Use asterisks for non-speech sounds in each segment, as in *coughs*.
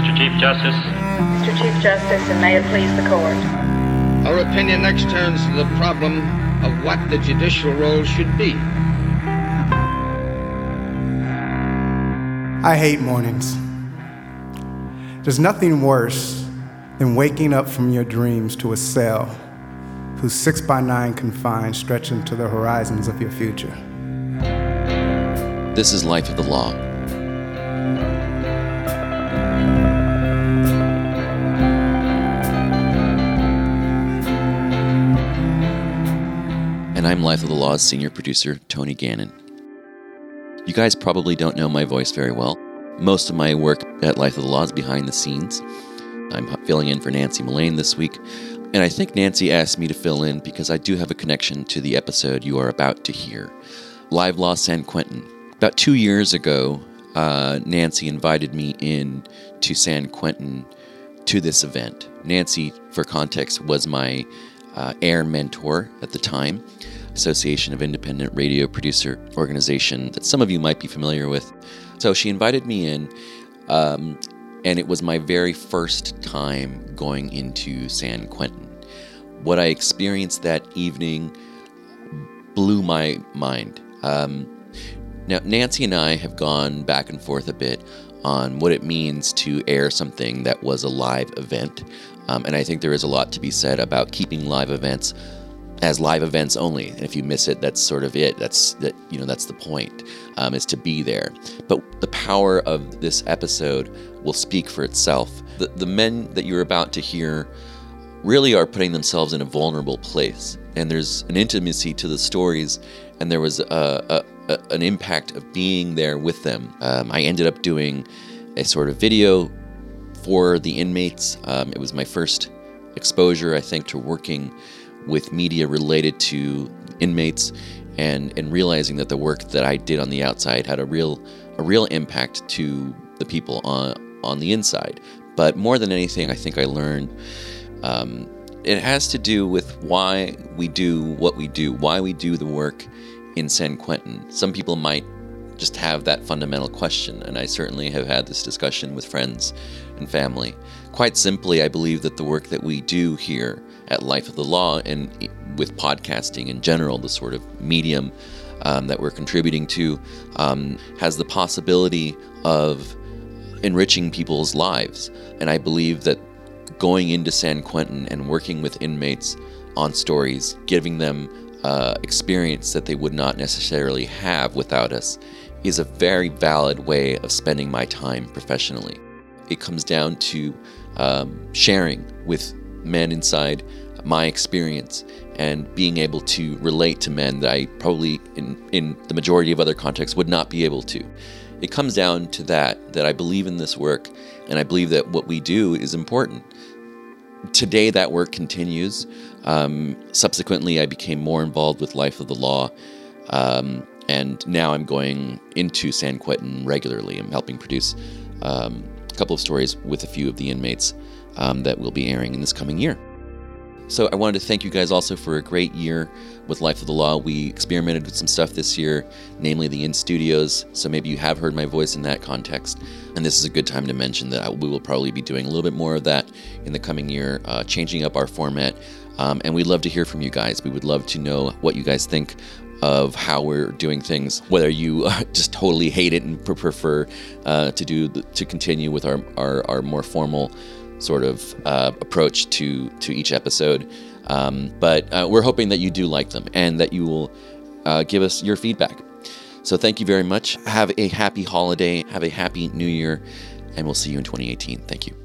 Mr. Chief Justice. Mr. Chief Justice, and may it please the court. Our opinion next turns to the problem of what the judicial role should be. I hate mornings. There's nothing worse than waking up from your dreams to a cell whose six by nine confines stretch into the horizons of your future. This is Life of the Law. And I'm Life of the Law's senior producer, Tony Gannon. You guys probably don't know my voice very well. Most of my work at Life of the Law is behind the scenes. I'm filling in for Nancy Mullane this week, and I think Nancy asked me to fill in because I do have a connection to the episode you are about to hear Live Law San Quentin. About two years ago, uh, Nancy invited me in to San Quentin to this event. Nancy, for context, was my uh, air mentor at the time, Association of Independent Radio Producer organization that some of you might be familiar with. So she invited me in, um, and it was my very first time going into San Quentin. What I experienced that evening blew my mind. Um, now, Nancy and I have gone back and forth a bit on what it means to air something that was a live event. Um, and I think there is a lot to be said about keeping live events as live events only. And if you miss it, that's sort of it. That's that you know that's the point um, is to be there. But the power of this episode will speak for itself. The, the men that you're about to hear really are putting themselves in a vulnerable place, and there's an intimacy to the stories, and there was a, a, a an impact of being there with them. Um, I ended up doing a sort of video for the inmates. Um, it was my first exposure, I think, to working with media related to inmates and, and realizing that the work that I did on the outside had a real a real impact to the people on on the inside. But more than anything, I think I learned um, it has to do with why we do what we do, why we do the work in San Quentin. Some people might just have that fundamental question, and I certainly have had this discussion with friends and family. Quite simply, I believe that the work that we do here at Life of the Law and with podcasting in general, the sort of medium um, that we're contributing to, um, has the possibility of enriching people's lives. And I believe that going into San Quentin and working with inmates on stories, giving them uh, experience that they would not necessarily have without us, is a very valid way of spending my time professionally. It comes down to um, sharing with men inside my experience and being able to relate to men that I probably, in, in the majority of other contexts, would not be able to. It comes down to that, that I believe in this work and I believe that what we do is important. Today, that work continues. Um, subsequently, I became more involved with Life of the Law. Um, and now I'm going into San Quentin regularly. I'm helping produce um, a couple of stories with a few of the inmates um, that will be airing in this coming year. So I wanted to thank you guys also for a great year with Life of the Law. We experimented with some stuff this year, namely the in studios. So maybe you have heard my voice in that context. And this is a good time to mention that we will probably be doing a little bit more of that in the coming year, uh, changing up our format. Um, and we'd love to hear from you guys. We would love to know what you guys think of how we're doing things. Whether you uh, *laughs* just totally hate it and prefer uh, to do to continue with our, our, our more formal sort of uh, approach to to each episode. Um, but uh, we're hoping that you do like them and that you will uh, give us your feedback. So thank you very much. Have a happy holiday. Have a happy new year, and we'll see you in 2018. Thank you.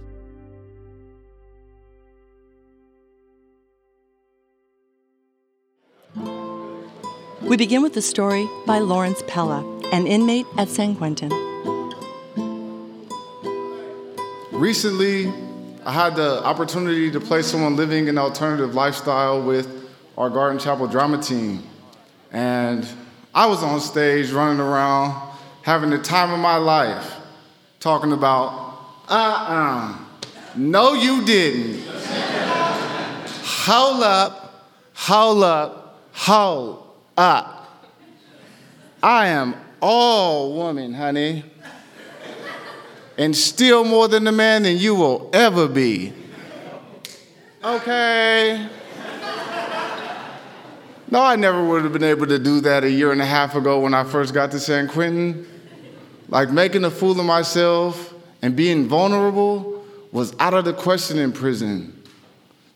We begin with the story by Lawrence Pella, an inmate at San Quentin. Recently, I had the opportunity to play someone living an alternative lifestyle with our Garden Chapel drama team. And I was on stage running around, having the time of my life, talking about, uh uh-uh, uh, no, you didn't. howl up, howl up, howl up. I am all woman, honey. And steal more than the man than you will ever be. Okay. No, I never would have been able to do that a year and a half ago when I first got to San Quentin. Like making a fool of myself and being vulnerable was out of the question in prison.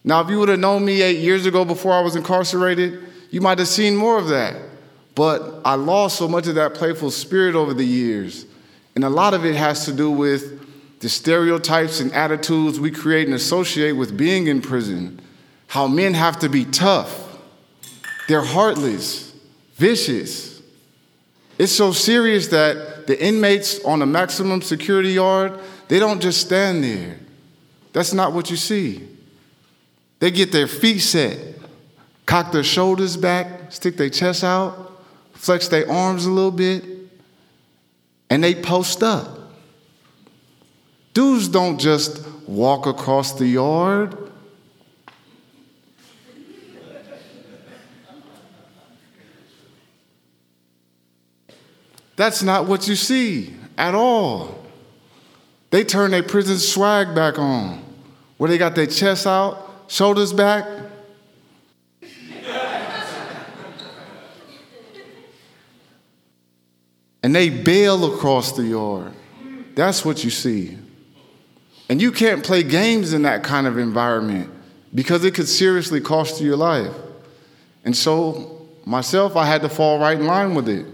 Now, if you would have known me eight years ago before I was incarcerated, you might have seen more of that. But I lost so much of that playful spirit over the years. And a lot of it has to do with the stereotypes and attitudes we create and associate with being in prison. How men have to be tough, they're heartless, vicious. It's so serious that the inmates on the maximum security yard, they don't just stand there. That's not what you see. They get their feet set, cock their shoulders back, stick their chest out, flex their arms a little bit, and they post up. Dudes don't just walk across the yard. That's not what you see at all. They turn their prison swag back on, where they got their chest out, shoulders back. And they bail across the yard. That's what you see. And you can't play games in that kind of environment because it could seriously cost you your life. And so, myself, I had to fall right in line with it.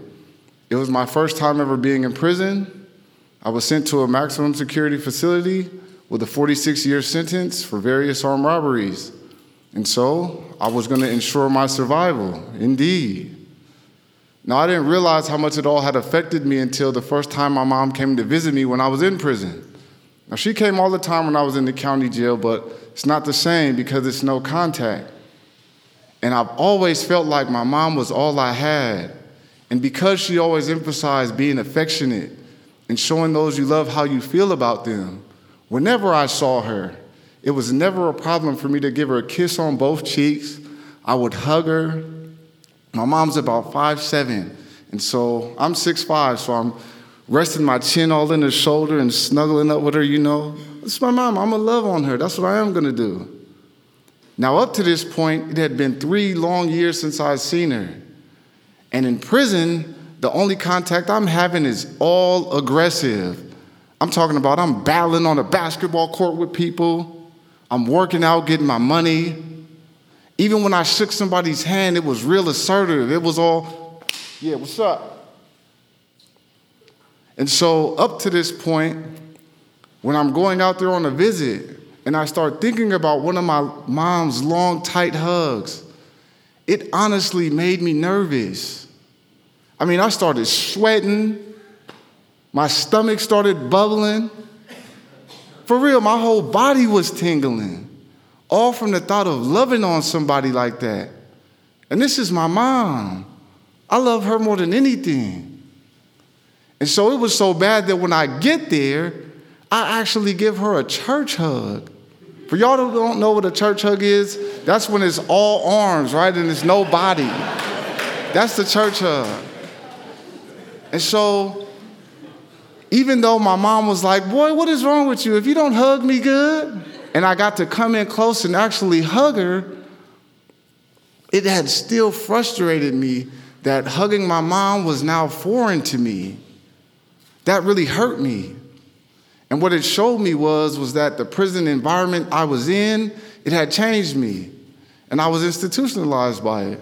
It was my first time ever being in prison. I was sent to a maximum security facility with a 46 year sentence for various armed robberies. And so I was going to ensure my survival, indeed. Now, I didn't realize how much it all had affected me until the first time my mom came to visit me when I was in prison. Now, she came all the time when I was in the county jail, but it's not the same because it's no contact. And I've always felt like my mom was all I had. And because she always emphasized being affectionate and showing those you love how you feel about them, Whenever I saw her, it was never a problem for me to give her a kiss on both cheeks. I would hug her. My mom's about five seven, and so I'm six five, so I'm resting my chin all in her shoulder and snuggling up with her, you know. It's my mom. I'm gonna love on her. That's what I am gonna do. Now, up to this point, it had been three long years since I'd seen her. And in prison, the only contact I'm having is all aggressive. I'm talking about I'm battling on a basketball court with people. I'm working out, getting my money. Even when I shook somebody's hand, it was real assertive. It was all, yeah, what's up? And so, up to this point, when I'm going out there on a visit and I start thinking about one of my mom's long, tight hugs, it honestly made me nervous. I mean, I started sweating. My stomach started bubbling. For real, my whole body was tingling, all from the thought of loving on somebody like that. And this is my mom. I love her more than anything. And so it was so bad that when I get there, I actually give her a church hug. For y'all who don't know what a church hug is, that's when it's all arms, right? And it's no body. That's the church hug. And so even though my mom was like, Boy, what is wrong with you? If you don't hug me good, and I got to come in close and actually hug her, it had still frustrated me that hugging my mom was now foreign to me. That really hurt me. And what it showed me was, was that the prison environment I was in, it had changed me. And I was institutionalized by it.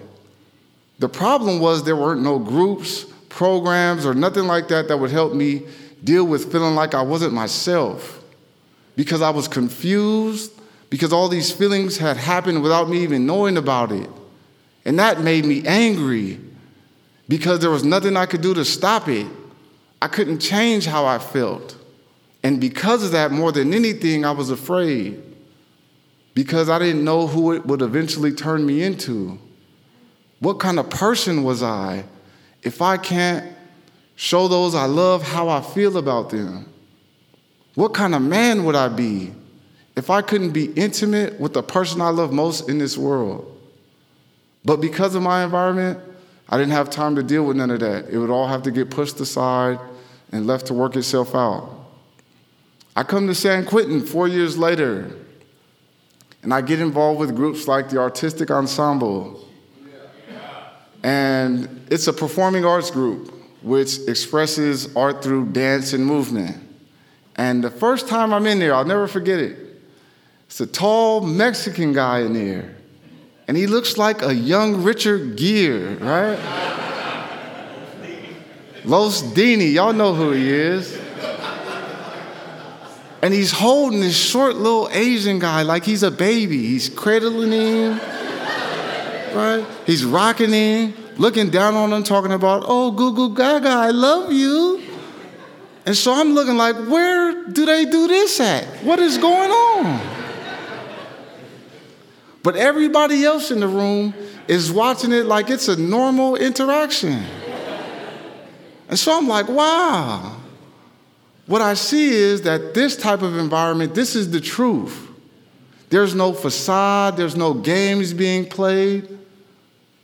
The problem was there weren't no groups, programs, or nothing like that that would help me deal with feeling like I wasn't myself because I was confused, because all these feelings had happened without me even knowing about it. And that made me angry because there was nothing I could do to stop it. I couldn't change how I felt. And because of that, more than anything, I was afraid because I didn't know who it would eventually turn me into. What kind of person was I if I can't show those I love how I feel about them? What kind of man would I be if I couldn't be intimate with the person I love most in this world? But because of my environment, I didn't have time to deal with none of that. It would all have to get pushed aside and left to work itself out. I come to San Quentin four years later, and I get involved with groups like the Artistic Ensemble. And it's a performing arts group which expresses art through dance and movement. And the first time I'm in there, I'll never forget it. It's a tall Mexican guy in there. And he looks like a young Richard Gere, right? Los Dini, y'all know who he is. And he's holding this short little Asian guy like he's a baby. He's cradling him, right? He's rocking him, looking down on him, talking about, oh, goo goo gaga, I love you. And so I'm looking like, where do they do this at? What is going on? But everybody else in the room is watching it like it's a normal interaction. And so I'm like, wow. What I see is that this type of environment, this is the truth. There's no facade, there's no games being played.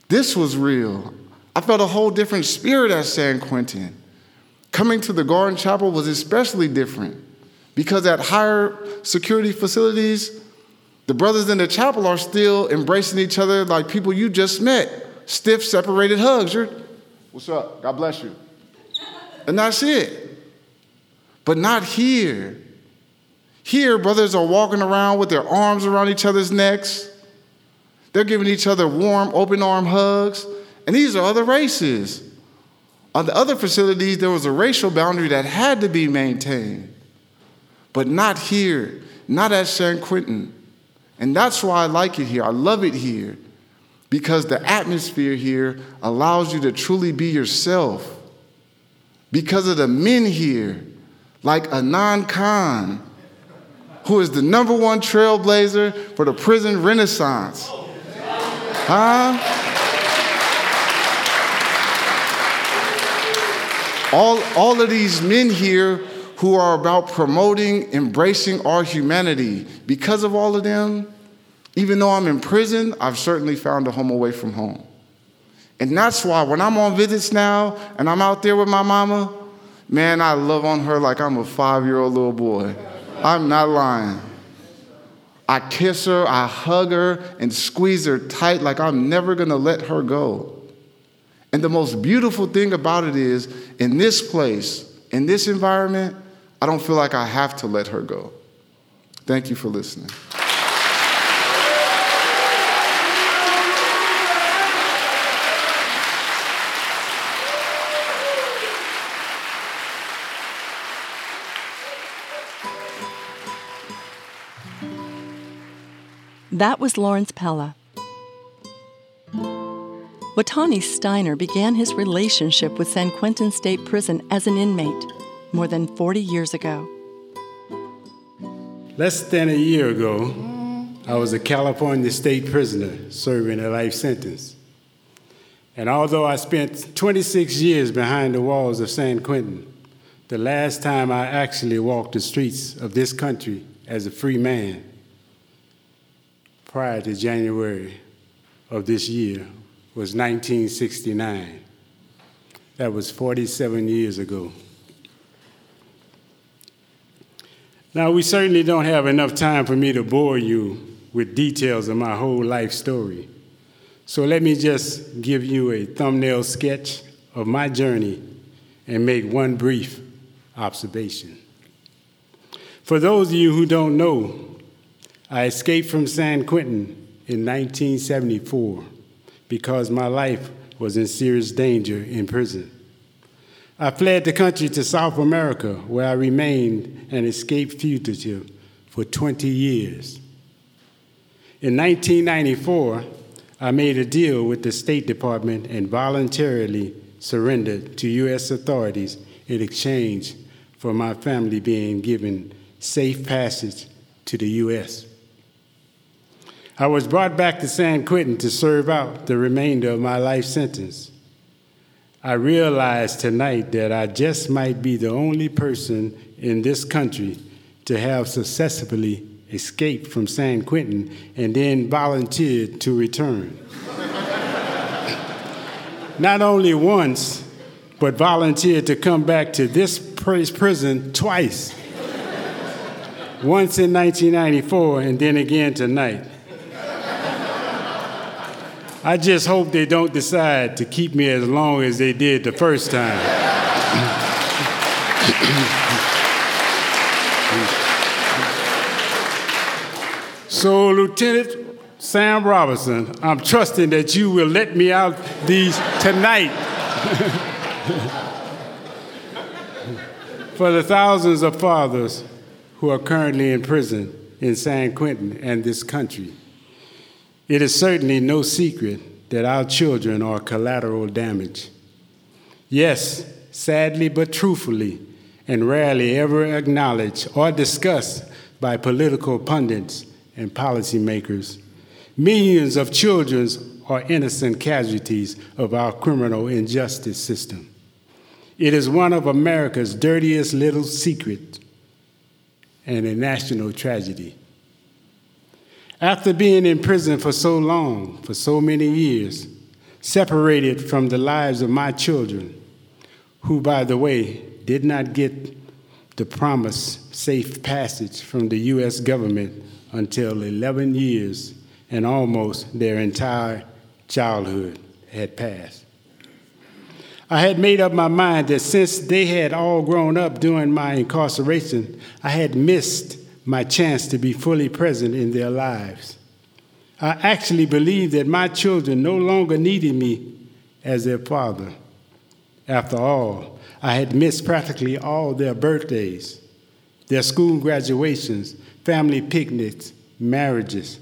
This was real. I felt a whole different spirit at San Quentin. Coming to the Garden Chapel was especially different because at higher security facilities, the brothers in the chapel are still embracing each other like people you just met. Stiff, separated hugs. You're, what's up? God bless you. And that's it. But not here. Here, brothers are walking around with their arms around each other's necks. They're giving each other warm, open arm hugs. And these are other races. On the other facilities, there was a racial boundary that had to be maintained, but not here, not at San Quentin. And that's why I like it here. I love it here because the atmosphere here allows you to truly be yourself. Because of the men here, like Adnan Khan, who is the number one trailblazer for the prison renaissance. Huh? All, all of these men here who are about promoting, embracing our humanity. Because of all of them, even though I'm in prison, I've certainly found a home away from home. And that's why when I'm on visits now and I'm out there with my mama, man, I love on her like I'm a five year old little boy. I'm not lying. I kiss her, I hug her, and squeeze her tight like I'm never gonna let her go. And the most beautiful thing about it is, in this place, in this environment, I don't feel like I have to let her go. Thank you for listening. That was Lawrence Pella. Watani Stiner began his relationship with San Quentin State Prison as an inmate more than 40 years ago. Less than a year ago, I was a California state prisoner serving a life sentence. And although I spent 26 years behind the walls of San Quentin, the last time I actually walked the streets of this country as a free man, prior to January of this year, was 1969. That was 47 years ago. Now, we certainly don't have enough time for me to bore you with details of my whole life story. So let me just give you a thumbnail sketch of my journey and make one brief observation. For those of you who don't know, I escaped from San Quentin in 1974 because my life was in serious danger in prison. I fled the country to South America, where I remained an escaped fugitive for 20 years. In 1994, I made a deal with the State Department and voluntarily surrendered to U.S. authorities in exchange for my family being given safe passage to the U.S. I was brought back to San Quentin to serve out the remainder of my life sentence. I realized tonight that I just might be the only person in this country to have successfully escaped from San Quentin and then volunteered to return. Not only once, but volunteered to come back to this prison twice. once in 1994 and then again tonight. I just hope they don't decide to keep me as long as they did the first time. so, Lieutenant Sam Robinson, I'm trusting that you will let me out these tonight. For the thousands of fathers who are currently in prison in San Quentin and this country, it is certainly no secret that our children are collateral damage. Yes, sadly but truthfully, and rarely ever acknowledged or discussed by political pundits and policymakers, millions of children are innocent casualties of our criminal injustice system. It is one of America's dirtiest little secrets and a national tragedy. After being in prison for so long, for so many years, separated from the lives of my children, who, by the way, did not get the promised safe passage from the U.S. government until 11 years and almost their entire childhood had passed. I had made up my mind that since they had all grown up during my incarceration, I had missed my chance to be fully present in their lives. I actually believed that my children no longer needed me as their father. After all, I had missed practically all their birthdays, their school graduations, family picnics, marriages,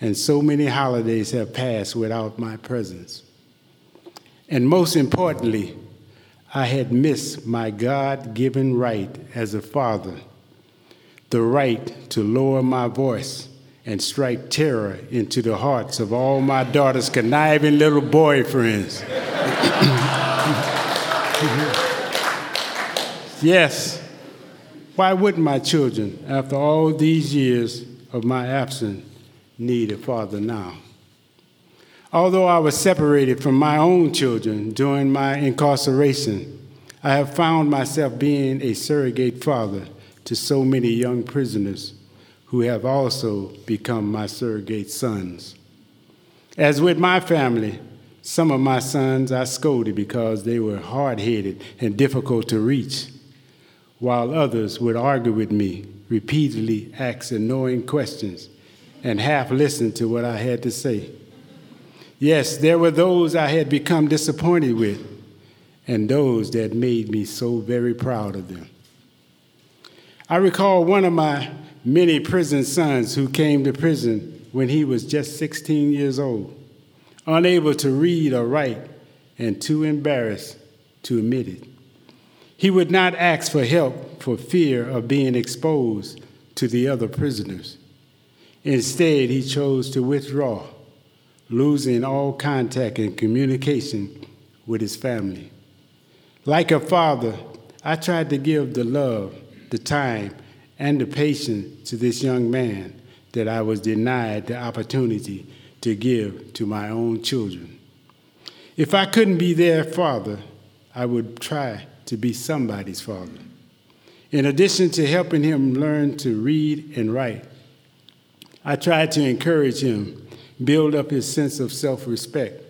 and so many holidays have passed without my presence. And most importantly, I had missed my God given right as a father the right to lower my voice and strike terror into the hearts of all my daughter's conniving little boyfriends. *coughs* yes, why wouldn't my children, after all these years of my absence, need a father now? Although I was separated from my own children during my incarceration, I have found myself being a surrogate father to so many young prisoners who have also become my surrogate sons. As with my family, some of my sons I scolded because they were hard headed and difficult to reach, while others would argue with me, repeatedly ask annoying questions, and half listen to what I had to say. Yes, there were those I had become disappointed with, and those that made me so very proud of them. I recall one of my many prison sons who came to prison when he was just 16 years old, unable to read or write, and too embarrassed to admit it. He would not ask for help for fear of being exposed to the other prisoners. Instead, he chose to withdraw losing all contact and communication with his family. Like a father, I tried to give the love, the time, and the patience to this young man that I was denied the opportunity to give to my own children. If I couldn't be their father, I would try to be somebody's father. In addition to helping him learn to read and write, I tried to encourage him build up his sense of self respect,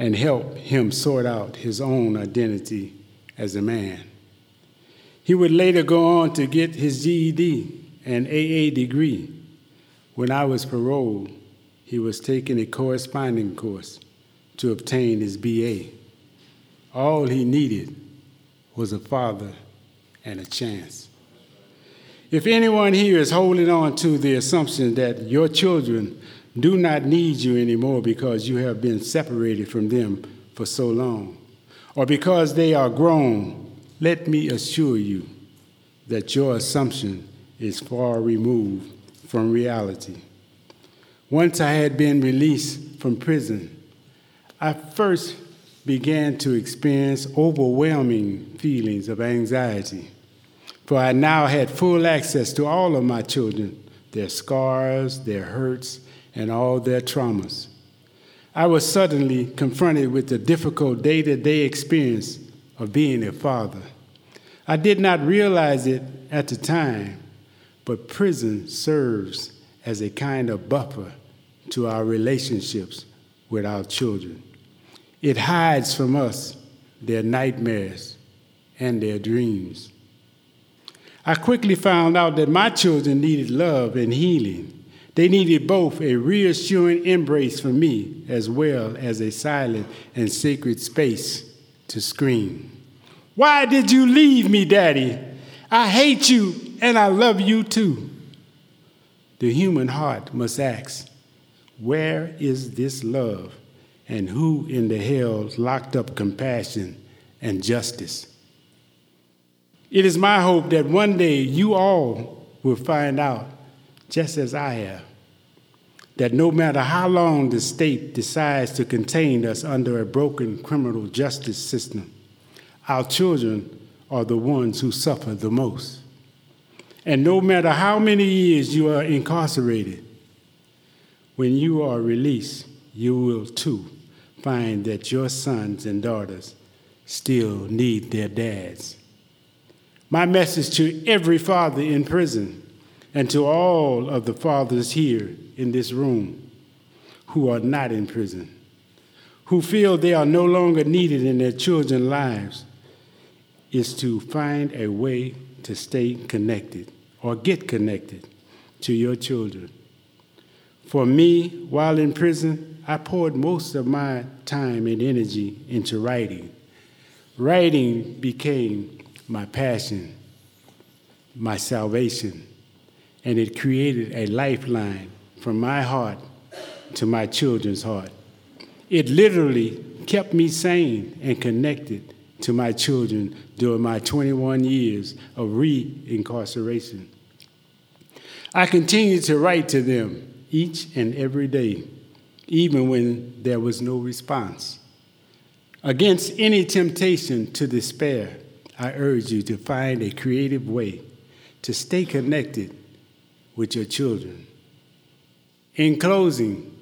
and help him sort out his own identity as a man. He would later go on to get his GED and AA degree. When I was paroled, he was taking a corresponding course to obtain his BA. All he needed was a father and a chance. If anyone here is holding on to the assumption that your children do not need you anymore because you have been separated from them for so long, or because they are grown, let me assure you that your assumption is far removed from reality. Once I had been released from prison, I first began to experience overwhelming feelings of anxiety, for I now had full access to all of my children, their scars, their hurts, and all their traumas. I was suddenly confronted with the difficult day to day experience of being a father. I did not realize it at the time, but prison serves as a kind of buffer to our relationships with our children. It hides from us their nightmares and their dreams. I quickly found out that my children needed love and healing. They needed both a reassuring embrace from me as well as a silent and sacred space to scream. Why did you leave me, Daddy? I hate you and I love you too. The human heart must ask, Where is this love? And who in the hell locked up compassion and justice? It is my hope that one day you all will find out, just as I have, that no matter how long the state decides to contain us under a broken criminal justice system, our children are the ones who suffer the most. And no matter how many years you are incarcerated, when you are released, you will too find that your sons and daughters still need their dads. My message to every father in prison and to all of the fathers here in this room who are not in prison, who feel they are no longer needed in their children's lives, is to find a way to stay connected or get connected to your children. For me, while in prison, I poured most of my time and energy into writing. Writing became my passion, my salvation, and it created a lifeline from my heart to my children's heart. It literally kept me sane and connected to my children during my 21 years of re incarceration. I continued to write to them each and every day, even when there was no response. Against any temptation to despair, I urge you to find a creative way to stay connected with your children. In closing,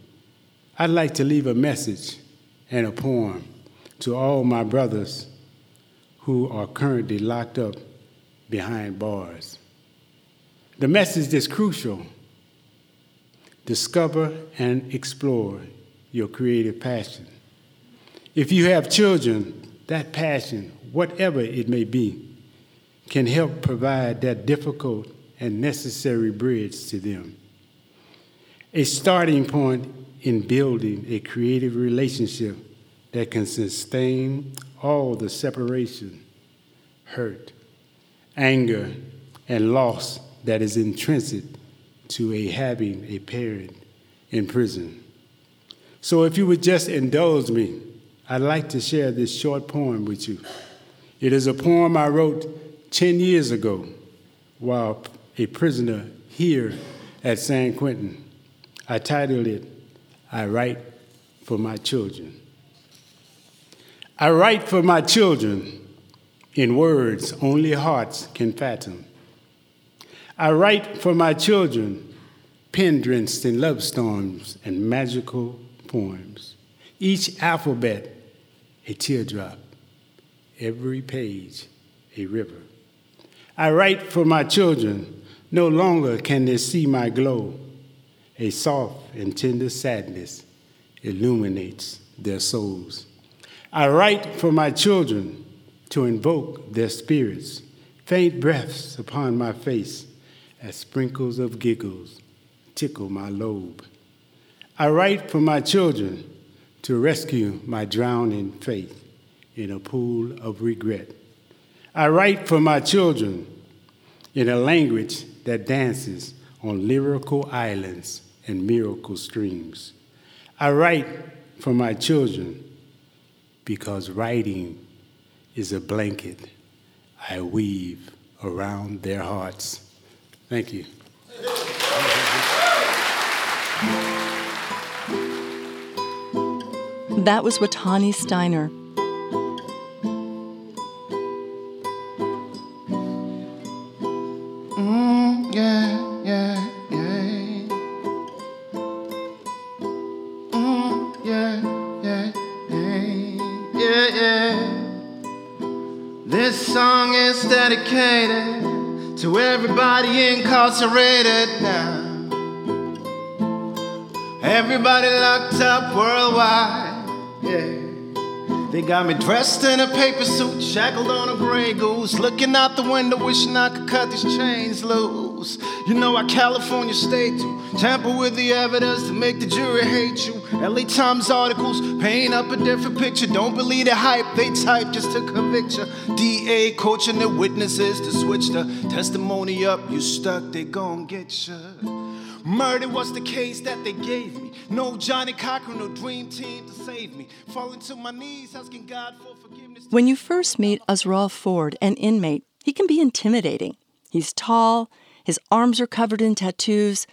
I'd like to leave a message and a poem to all my brothers who are currently locked up behind bars. The message is crucial. Discover and explore your creative passion. If you have children, that passion, whatever it may be, can help provide that difficult and necessary bridge to them. A starting point in building a creative relationship that can sustain all the separation, hurt, anger, and loss that is intrinsic to a having a parent in prison. So if you would just indulge me, I'd like to share this short poem with you. It is a poem I wrote 10 years ago while a prisoner here at San Quentin. I titled it, I Write for My Children. I write for my children in words only hearts can fathom. I write for my children, pen drenched in love storms and magical poems. Each alphabet, a teardrop, every page, a river. I write for my children, no longer can they see my glow. A soft and tender sadness illuminates their souls. I write for my children to invoke their spirits, faint breaths upon my face as sprinkles of giggles tickle my lobe. I write for my children to rescue my drowning faith in a pool of regret. I write for my children in a language that dances on lyrical islands and miracle streams. I write for my children because writing is a blanket I weave around their hearts. Thank you. That was Watani Stiner. Incarcerated now. Everybody locked up worldwide, yeah. They got me dressed in a paper suit, shackled on a gray goose, looking out the window, wishing I could cut these chains loose. You know how California state to tamper with the evidence to make the jury hate you. LA Times articles paint up a different picture. Don't believe the hype they type just to convict you. DA coaching the witnesses to switch the testimony up. You stuck, they gon' get you. Murder was the case that they gave me. No Johnnie Cochran, no dream team to save me. Falling to my knees, asking God for forgiveness. When you first meet Azrael Ford, an inmate, he can be intimidating. He's tall, his arms are covered in tattoos,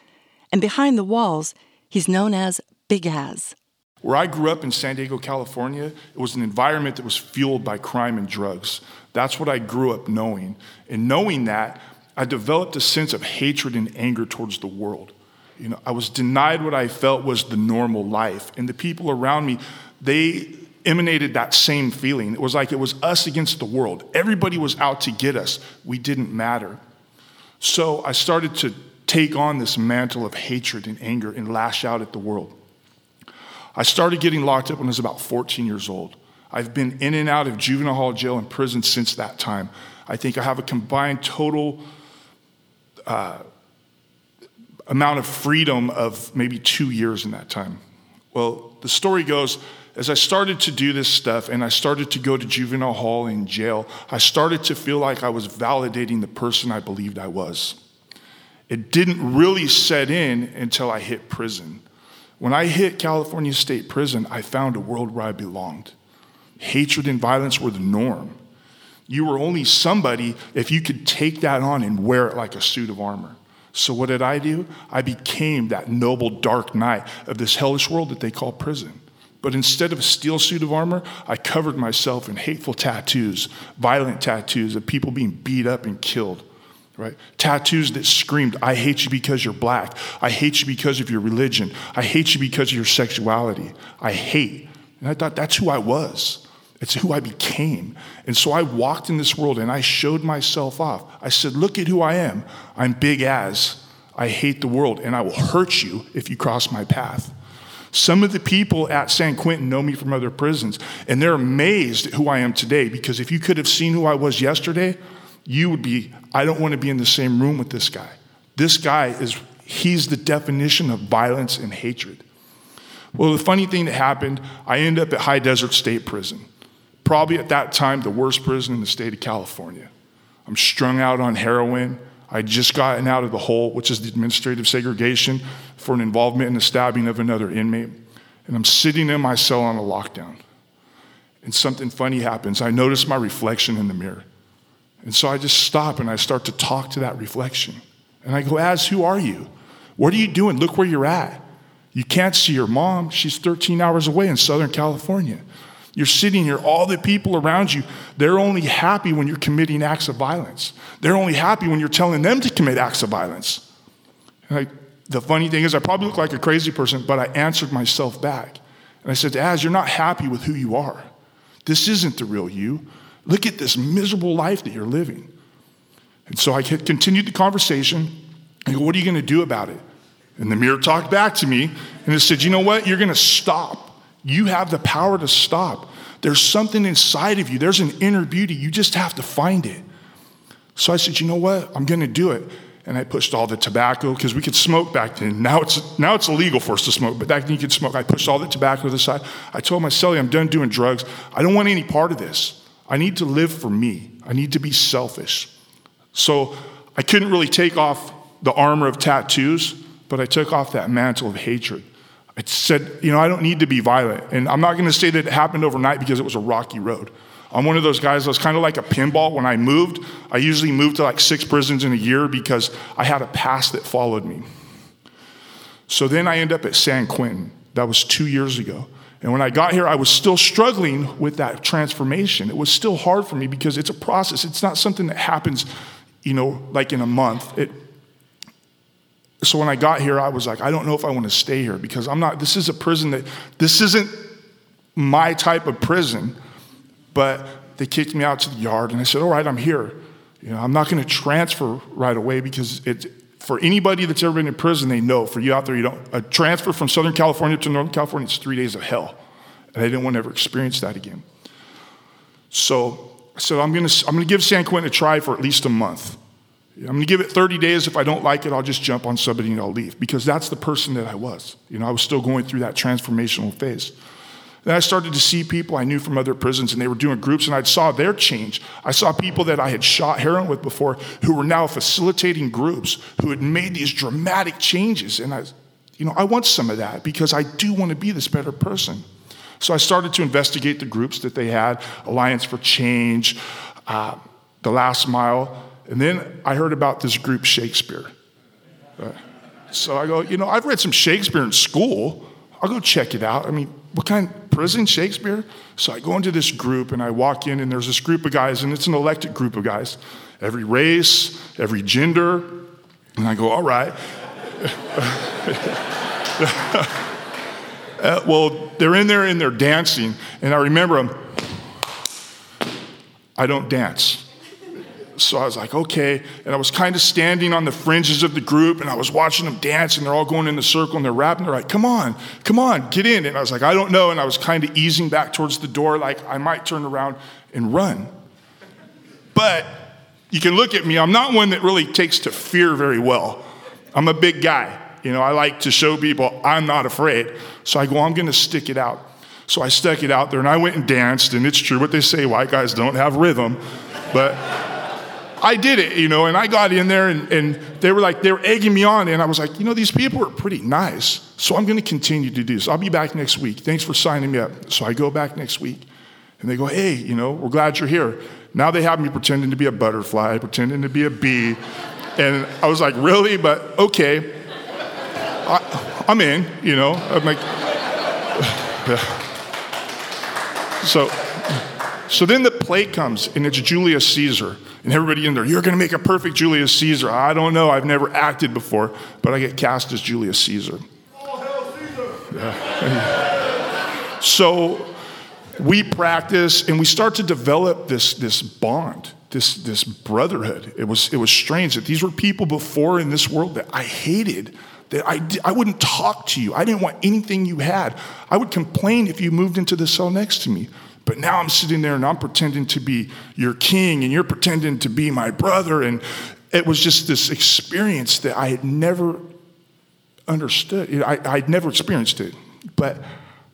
and behind the walls, he's known as Big Az. Where I grew up in San Diego, California, it was an environment that was fueled by crime and drugs. That's what I grew up knowing. And knowing that, I developed a sense of hatred and anger towards the world. You know, I was denied what I felt was the normal life. And the people around me, they emanated that same feeling. It was like it was us against the world. Everybody was out to get us. We didn't matter. So I started to take on this mantle of hatred and anger and lash out at the world. I started getting locked up when I was about 14 years old. I've been in and out of juvenile hall, jail, and prison since that time. I think I have a combined total uh, amount of freedom of maybe two years in that time. Well, the story goes as I started to do this stuff and I started to go to juvenile hall and jail, I started to feel like I was validating the person I believed I was. It didn't really set in until I hit prison. When I hit California State Prison, I found a world where I belonged. Hatred and violence were the norm. You were only somebody if you could take that on and wear it like a suit of armor. So, what did I do? I became that noble dark knight of this hellish world that they call prison. But instead of a steel suit of armor, I covered myself in hateful tattoos, violent tattoos of people being beat up and killed. Right? Tattoos that screamed, I hate you because you're black. I hate you because of your religion. I hate you because of your sexuality. I hate. And I thought that's who I was. It's who I became. And so I walked in this world and I showed myself off. I said, Look at who I am. I'm Big Az. I hate the world and I will hurt you if you cross my path. Some of the people at San Quentin know me from other prisons, and they're amazed at who I am today because if you could have seen who I was yesterday, you would be, I don't want to be in the same room with this guy. This guy is, he's the definition of violence and hatred. Well, the funny thing that happened, I ended up at High Desert State Prison. Probably at that time, the worst prison in the state of California. I'm strung out on heroin. I just gotten out of the hole, which is the administrative segregation for an involvement in the stabbing of another inmate. And I'm sitting in my cell on a lockdown. And something funny happens. I notice my reflection in the mirror. And so I just stop and I start to talk to that reflection. And I go, Az, who are you? What are you doing? Look where you're at. You can't see your mom. She's 13 hours away in Southern California. You're sitting here, all the people around you, they're only happy when you're committing acts of violence. They're only happy when you're telling them to commit acts of violence. I, the funny thing is, I probably look like a crazy person, but I answered myself back. And I said, Az, you're not happy with who you are. This isn't the real you. Look at this miserable life that you're living. And so I continued the conversation. I go, What are you going to do about it? And the mirror talked back to me and it said, You know what? You're going to stop. You have the power to stop. There's something inside of you, there's an inner beauty. You just have to find it. So I said, you know what? I'm going to do it. And I pushed all the tobacco because we could smoke back then. Now it's, now it's illegal for us to smoke, but back then you could smoke. I pushed all the tobacco to the side. I told my cellie, I'm done doing drugs. I don't want any part of this. I need to live for me. I need to be selfish. So I couldn't really take off the armor of tattoos, but I took off that mantle of hatred. I said, you know, I don't need to be violent. And I'm not going to say that it happened overnight because it was a rocky road. I'm one of those guys that was kind of like a pinball when I moved. I usually moved to like six prisons in a year because I had a past that followed me. So then I end up at San Quentin. That was two years ago. And when I got here, I was still struggling with that transformation. It was still hard for me because it's a process. It's not something that happens, you know, like in a month. It, so when I got here, I was like, I don't know if I want to stay here because I'm not, this is a prison that, this isn't my type of prison. But they kicked me out to the yard and I said, All right, I'm here. You know, I'm not going to transfer right away because it's for anybody that's ever been in prison, they know. For you out there, you don't. A transfer from Southern California to Northern California is three days of hell, and I didn't want to ever experience that again. So I said, I'm going I'm going to give San Quentin a try for at least a month. I'm going to give it 30 days. If I don't like it, I'll just jump on somebody and I'll leave because that's the person that I was. You know, I was still going through that transformational phase. Then I started to see people I knew from other prisons, and they were doing groups, and I saw their change. I saw people that I had shot heroin with before who were now facilitating groups who had made these dramatic changes. And I, you know, I want some of that because I do want to be this better person. So I started to investigate the groups that they had Alliance for Change, uh, The Last Mile, and then I heard about this group, Shakespeare. Uh, so I go, you know, I've read some Shakespeare in school. I'll go check it out. I mean, what kind of prison Shakespeare? So I go into this group and I walk in, and there's this group of guys, and it's an elected group of guys. Every race, every gender. And I go, all right. *laughs* uh, well, they're in there and they're dancing, and I remember them. I don't dance. So I was like, okay. And I was kind of standing on the fringes of the group and I was watching them dance and they're all going in the circle and they're rapping. They're like, come on, come on, get in. And I was like, I don't know. And I was kind of easing back towards the door, like I might turn around and run. But you can look at me, I'm not one that really takes to fear very well. I'm a big guy. You know, I like to show people I'm not afraid. So I go, I'm going to stick it out. So I stuck it out there and I went and danced. And it's true what they say white guys don't have rhythm. But I did it, you know, and I got in there and, and they were like, they were egging me on. And I was like, you know, these people are pretty nice. So I'm going to continue to do this. I'll be back next week. Thanks for signing me up. So I go back next week and they go, hey, you know, we're glad you're here. Now they have me pretending to be a butterfly, pretending to be a bee. And I was like, really? But okay. I, am in, you know. I'm like, *sighs* *sighs* so, so then the plate comes and it's Julius Caesar. And everybody in there, you're going to make a perfect Julius Caesar. I don't know. I've never acted before, but I get cast as Julius Caesar. Yeah. *laughs* so we practice and we start to develop this, this bond, this, this brotherhood. It was, it was strange that these were people before in this world that I hated, that I, I wouldn't talk to you. I didn't want anything you had. I would complain if you moved into the cell next to me. But now I'm sitting there and I'm pretending to be your king and you're pretending to be my brother. And it was just this experience that I had never understood. I, I'd never experienced it. But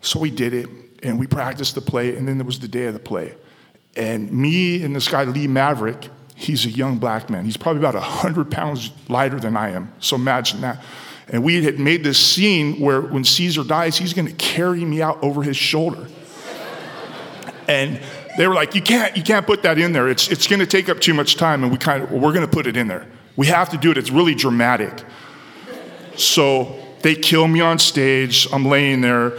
so we did it and we practiced the play. And then there was the day of the play. And me and this guy, Lee Maverick, he's a young black man. He's probably about 100 pounds lighter than I am. So imagine that. And we had made this scene where when Caesar dies, he's going to carry me out over his shoulder. And they were like, you can't, you can't put that in there. It's, it's going to take up too much time. And we kind of, well, we're going to put it in there. We have to do it. It's really dramatic. So they kill me on stage. I'm laying there.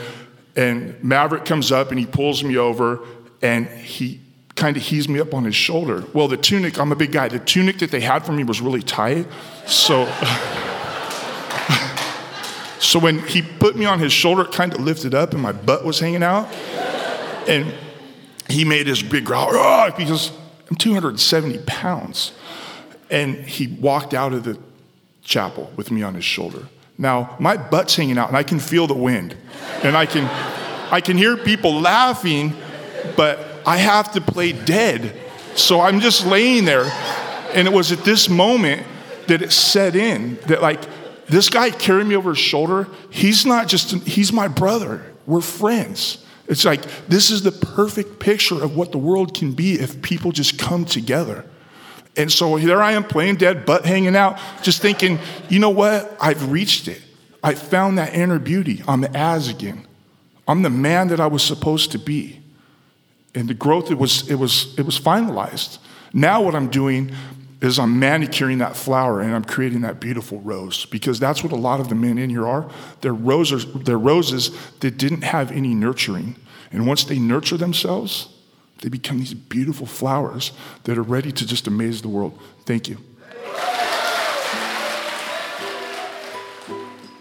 And Maverick comes up and he pulls me over and he kind of heaves me up on his shoulder. Well, the tunic, I'm a big guy. The tunic that they had for me was really tight. So, *laughs* so when he put me on his shoulder, it kind of lifted up and my butt was hanging out. And he made his big growl oh, because I'm 270 pounds. And he walked out of the chapel with me on his shoulder. Now, my butt's hanging out and I can feel the wind. And I can, I can hear people laughing, but I have to play dead. So I'm just laying there. And it was at this moment that it set in that, like, this guy carrying me over his shoulder, he's not just, he's my brother. We're friends. It's like this is the perfect picture of what the world can be if people just come together. And so there I am playing dead, butt hanging out, just thinking, you know what? I've reached it. I found that inner beauty. I'm the as again. I'm the man that I was supposed to be. And the growth, it was, it was, it was finalized. Now what I'm doing is I'm manicuring that flower and I'm creating that beautiful rose because that's what a lot of the men in here are. They're roses, they're roses that didn't have any nurturing. And once they nurture themselves, they become these beautiful flowers that are ready to just amaze the world. Thank you.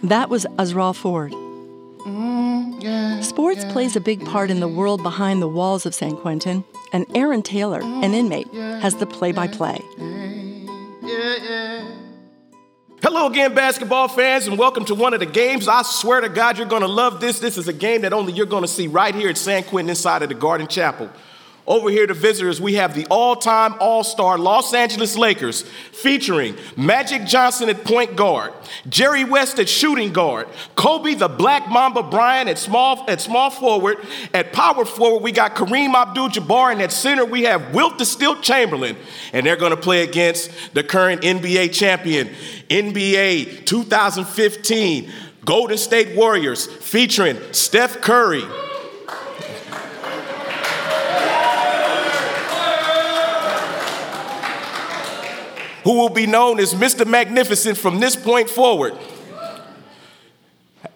That was Azrael Ford. Sports plays a big part in the world behind the walls of San Quentin, and Aaron Taylor, an mm, inmate, has the play by play. Hello again, basketball fans, and welcome to one of the games. I swear to God, you're going to love this. This is a game that only you're going to see right here at San Quentin inside of the Garden Chapel. Over here, the visitors, we have the all time All Star Los Angeles Lakers featuring Magic Johnson at point guard, Jerry West at shooting guard, Kobe the Black Mamba Bryant at small, at small forward. At power forward, we got Kareem Abdul Jabbar, and at center, we have Wilt the Stilt Chamberlain. And they're going to play against the current NBA champion, NBA 2015 Golden State Warriors, featuring Steph Curry. Who will be known as Mr. Magnificent from this point forward.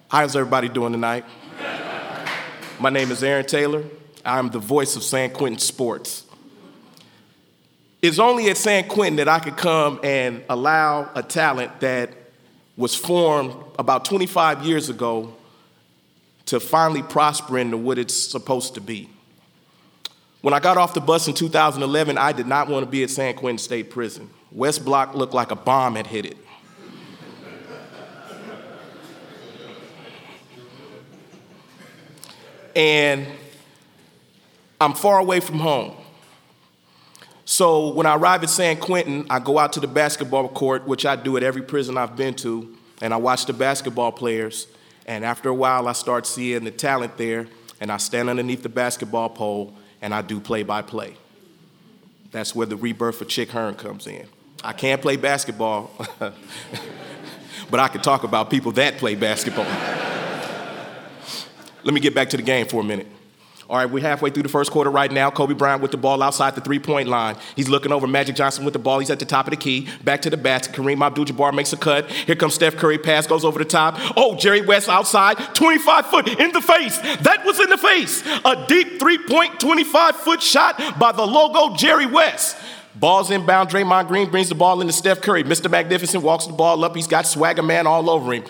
How's everybody doing tonight? My name is Aaron Taylor. I'm the voice of San Quentin Sports. It's only at San Quentin that I could come and allow a talent that was formed about 25 years ago to finally prosper into what it's supposed to be. When I got off the bus in 2011, I did not want to be at San Quentin State Prison. West Block looked like a bomb had hit it. and I'm far away from home. So when I arrive at San Quentin, I go out to the basketball court, which I do at every prison I've been to, and I watch the basketball players. And after a while, I start seeing the talent there, and I stand underneath the basketball pole and I do play by play. That's where the rebirth of Chick Hearn comes in. I can't play basketball, *laughs* but I can talk about people that play basketball. Let me get back to the game for a minute. All right, we're halfway through the first quarter right now. Kobe Bryant with the ball outside the three point line. He's looking over Magic Johnson with the ball. He's at the top of the key. Back to the basket. Kareem Abdul Jabbar makes a cut. Here comes Steph Curry. Pass goes over the top. Oh, Jerry West outside. 25 foot in the face. That was in the face. A deep three point, 25 foot shot by the logo Jerry West. Ball's inbound. Draymond Green brings the ball into Steph Curry. Mr. Magnificent walks the ball up. He's got swagger man all over him.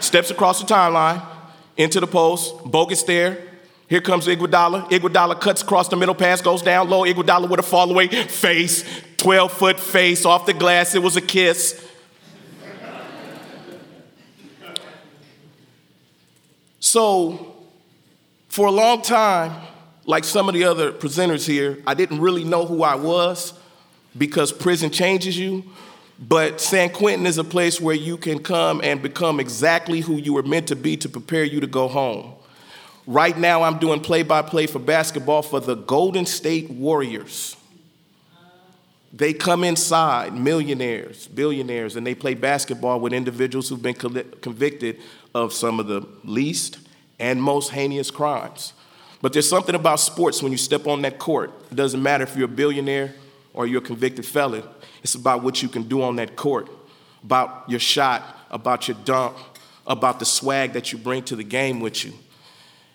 Steps across the timeline into the post. Bogut there. Here comes Iguodala. Iguodala cuts across the middle, pass goes down low. Iguodala with a fall away face, 12 foot face off the glass. It was a kiss. So, for a long time, like some of the other presenters here, I didn't really know who I was because prison changes you. But San Quentin is a place where you can come and become exactly who you were meant to be to prepare you to go home. Right now, I'm doing play by play for basketball for the Golden State Warriors. They come inside, millionaires, billionaires, and they play basketball with individuals who've been convicted of some of the least and most heinous crimes. But there's something about sports when you step on that court. It doesn't matter if you're a billionaire or you're a convicted felon, it's about what you can do on that court, about your shot, about your dunk, about the swag that you bring to the game with you.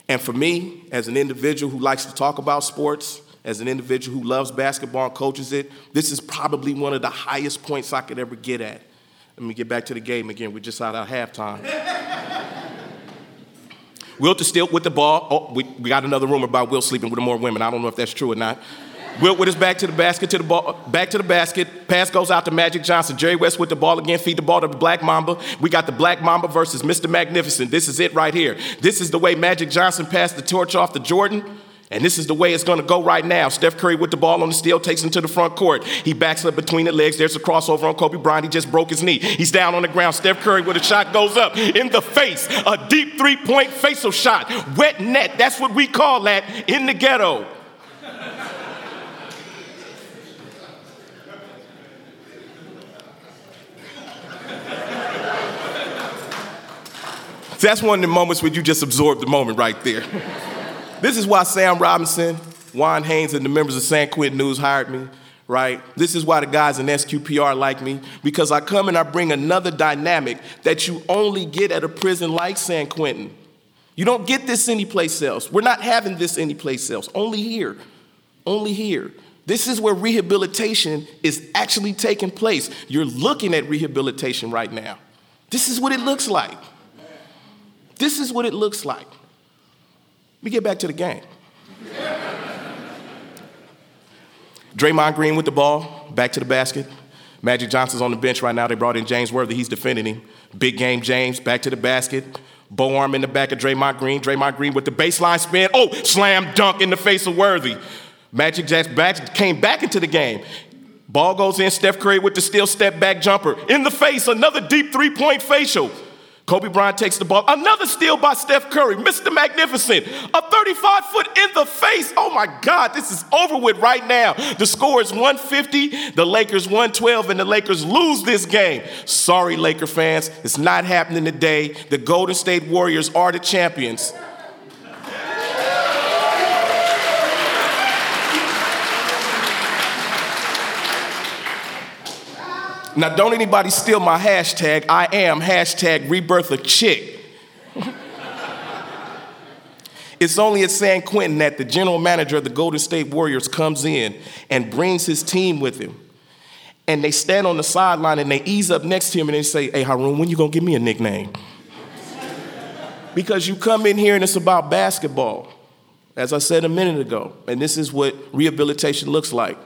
And for me, as an individual who likes to talk about sports, as an individual who loves basketball and coaches it, this is probably one of the highest points I could ever get at. Let me get back to the game again. We're just out of halftime. *laughs* Wilt is still with the ball. Oh, we, we got another rumor about Will sleeping with more women. I don't know if that's true or not. Wilt with his back to the basket, to the ball, back to the basket. Pass goes out to Magic Johnson. Jerry West with the ball again, feed the ball to the Black Mamba. We got the Black Mamba versus Mr. Magnificent. This is it right here. This is the way Magic Johnson passed the torch off to Jordan. And this is the way it's going to go right now. Steph Curry with the ball on the steal takes him to the front court. He backs up between the legs. There's a crossover on Kobe Bryant. He just broke his knee. He's down on the ground. Steph Curry with a shot goes up in the face. A deep three point facial shot. Wet net. That's what we call that in the ghetto. That's one of the moments where you just absorb the moment right there. *laughs* this is why Sam Robinson, Juan Haynes, and the members of San Quentin News hired me, right? This is why the guys in SQPR like me, because I come and I bring another dynamic that you only get at a prison like San Quentin. You don't get this anyplace else. We're not having this anyplace else, only here. Only here. This is where rehabilitation is actually taking place. You're looking at rehabilitation right now. This is what it looks like. This is what it looks like. Let me get back to the game. Draymond Green with the ball, back to the basket. Magic Johnson's on the bench right now. They brought in James Worthy. He's defending him. Big game James, back to the basket. Bow arm in the back of Draymond Green. Draymond Green with the baseline spin. Oh, slam dunk in the face of Worthy. Magic Jackson back, came back into the game. Ball goes in. Steph Curry with the steel step back jumper. In the face, another deep three point facial. Kobe Bryant takes the ball. Another steal by Steph Curry, Mr. Magnificent. A 35 foot in the face. Oh my God, this is over with right now. The score is 150, the Lakers 112, and the Lakers lose this game. Sorry, Laker fans, it's not happening today. The Golden State Warriors are the champions. Now, don't anybody steal my hashtag. I am hashtag rebirth a chick. it's only at San Quentin that the general manager of the Golden State Warriors comes in and brings his team with him. And they stand on the sideline and they ease up next to him and they say, Hey, Haroon, when you gonna give me a nickname? because you come in here and it's about basketball, as I said a minute ago. And this is what rehabilitation looks like.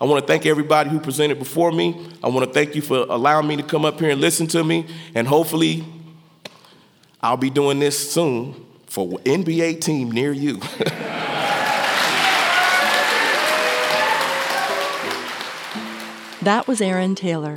I want to thank everybody who presented before me. I want to thank you for allowing me to come up here and listen to me. And hopefully, I'll be doing this soon for NBA team near you. that was Aaron Taylor.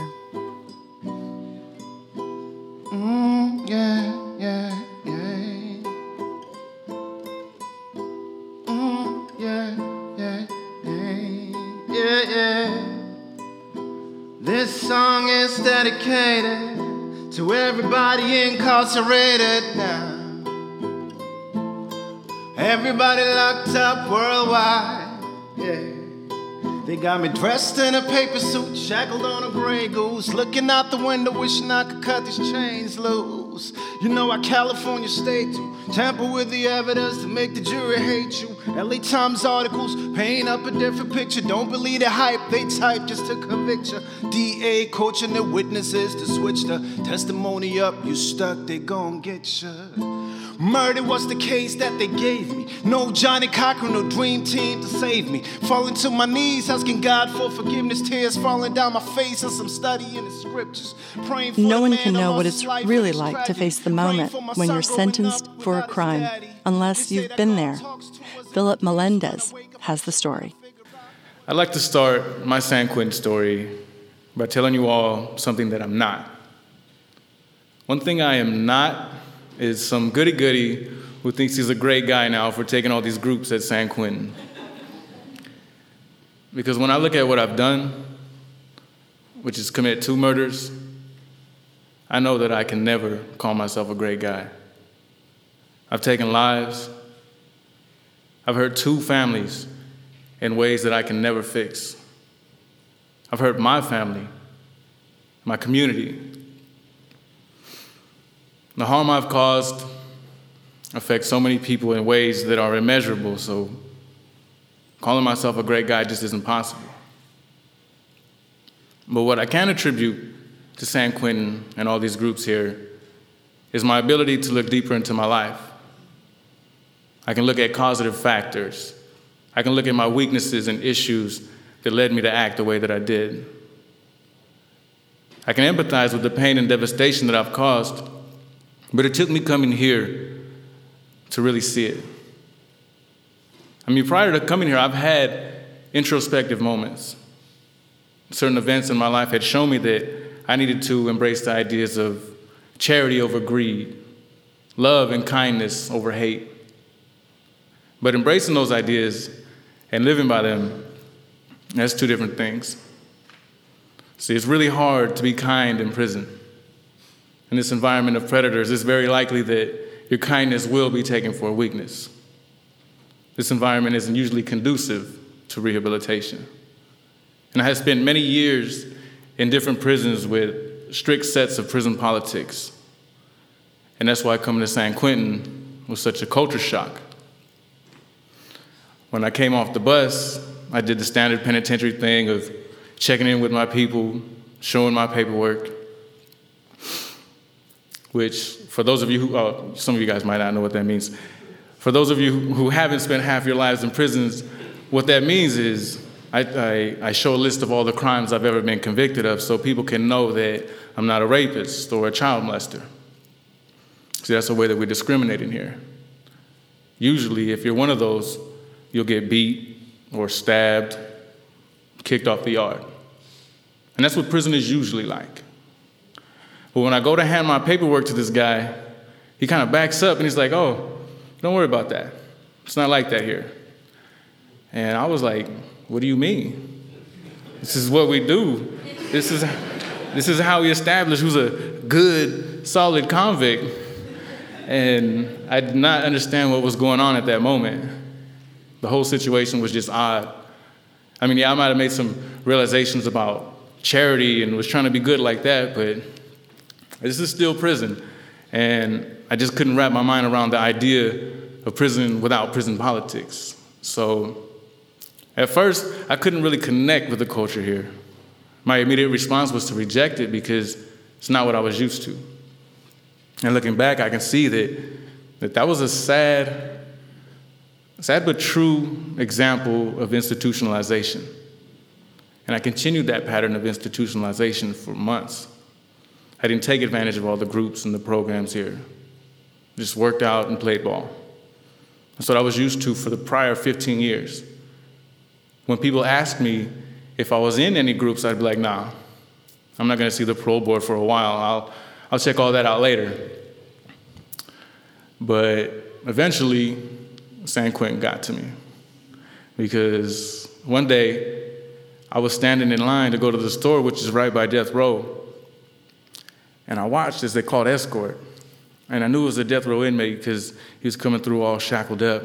Incarcerated now. Everybody locked up worldwide, yeah. They got me dressed in a paper suit, shackled on a gray goose, looking out the window, wishing I could cut these chains loose. You know how California state to tamper with the evidence to make the jury hate you. LA Times articles paint up a different picture. Don't believe the hype they type just to convict you. DA coaching the witnesses to switch the testimony up. You stuck, they gon' get you. Murder was the case that they gave me. No Johnnie Cochran, no dream team to save me. Falling to my knees, asking God for forgiveness. Tears falling down my face as I'm studying the scriptures. Praying for No one can know what it's really in this like to face the moment when you're sentenced for a crime, daddy. unless you've that been God there. talks to us in Philip dreams, trying to Melendez has the story. I'd like to start my San Quentin story by telling you all something that I'm not. One thing I am not is some goody goody who thinks he's a great guy now for taking all these groups at San Quentin. Because when I look at what I've done, which is commit two murders, I know that I can never call myself a great guy. I've taken lives. I've hurt two families in ways that I can never fix. I've hurt my family, my community. The harm I've caused affects so many people in ways that are immeasurable, so calling myself a great guy just isn't possible. But what I can attribute to San Quentin and all these groups here is my ability to look deeper into my life. I can look at causative factors. I can look at my weaknesses and issues that led me to act the way that I did. I can empathize with the pain and devastation that I've caused, but it took me coming here to really see it. I mean, prior to coming here, I've had introspective moments. Certain events in my life had shown me that I needed to embrace the ideas of charity over greed, love and kindness over hate. But embracing those ideas and living by them, that's two different things. See, it's really hard to be kind in prison. In this environment of predators, it's very likely that your kindness will be taken for a weakness. This environment isn't usually conducive to rehabilitation. And I have spent many years in different prisons with strict sets of prison politics. And that's why coming to San Quentin was such a culture shock. When I came off the bus, I did the standard penitentiary thing of checking in with my people, showing my paperwork, which, for those of you who, oh, some of you guys might not know what that means. For those of you who haven't spent half your lives in prisons, what that means is I, I, I show a list of all the crimes I've ever been convicted of so people can know that I'm not a rapist or a child molester. See, that's the way that we discriminate in here. Usually, if you're one of those, you'll get beat or stabbed, kicked off the yard. And that's what prison is usually like. But when I go to hand my paperwork to this guy, he kind of backs up and he's like, oh, don't worry about that. It's not like that here. And I was like, what do you mean? This is what we do. This is, this is how we establish who's a good, solid convict. And I did not understand what was going on at that moment. The whole situation was just odd. I mean, yeah, I might have made some realizations about charity and was trying to be good like that, but this is still prison. And I just couldn't wrap my mind around the idea of prison without prison politics. So at first, I couldn't really connect with the culture here. My immediate response was to reject it because it's not what I was used to. And looking back, I can see that that, that was a sad, sad but true example of institutionalization. And I continued that pattern of institutionalization for months. I didn't take advantage of all the groups and the programs here. Just worked out and played ball. That's what I was used to for the prior 15 years. When people asked me if I was in any groups, I'd be like, nah, I'm not going to see the parole board for a while. I'll, I'll check all that out later. But eventually, San Quentin got to me because one day I was standing in line to go to the store, which is right by death row. And I watched as they called escort. And I knew it was a death row inmate because he was coming through all shackled up.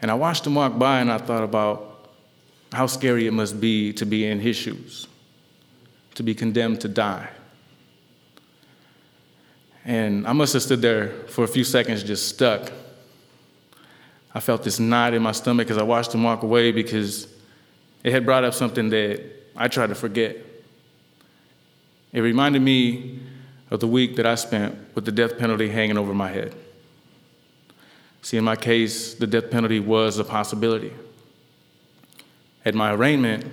And I watched him walk by and I thought about how scary it must be to be in his shoes, to be condemned to die. And I must have stood there for a few seconds just stuck. I felt this knot in my stomach as I watched him walk away because it had brought up something that I tried to forget. It reminded me of the week that I spent with the death penalty hanging over my head. See, in my case, the death penalty was a possibility. At my arraignment,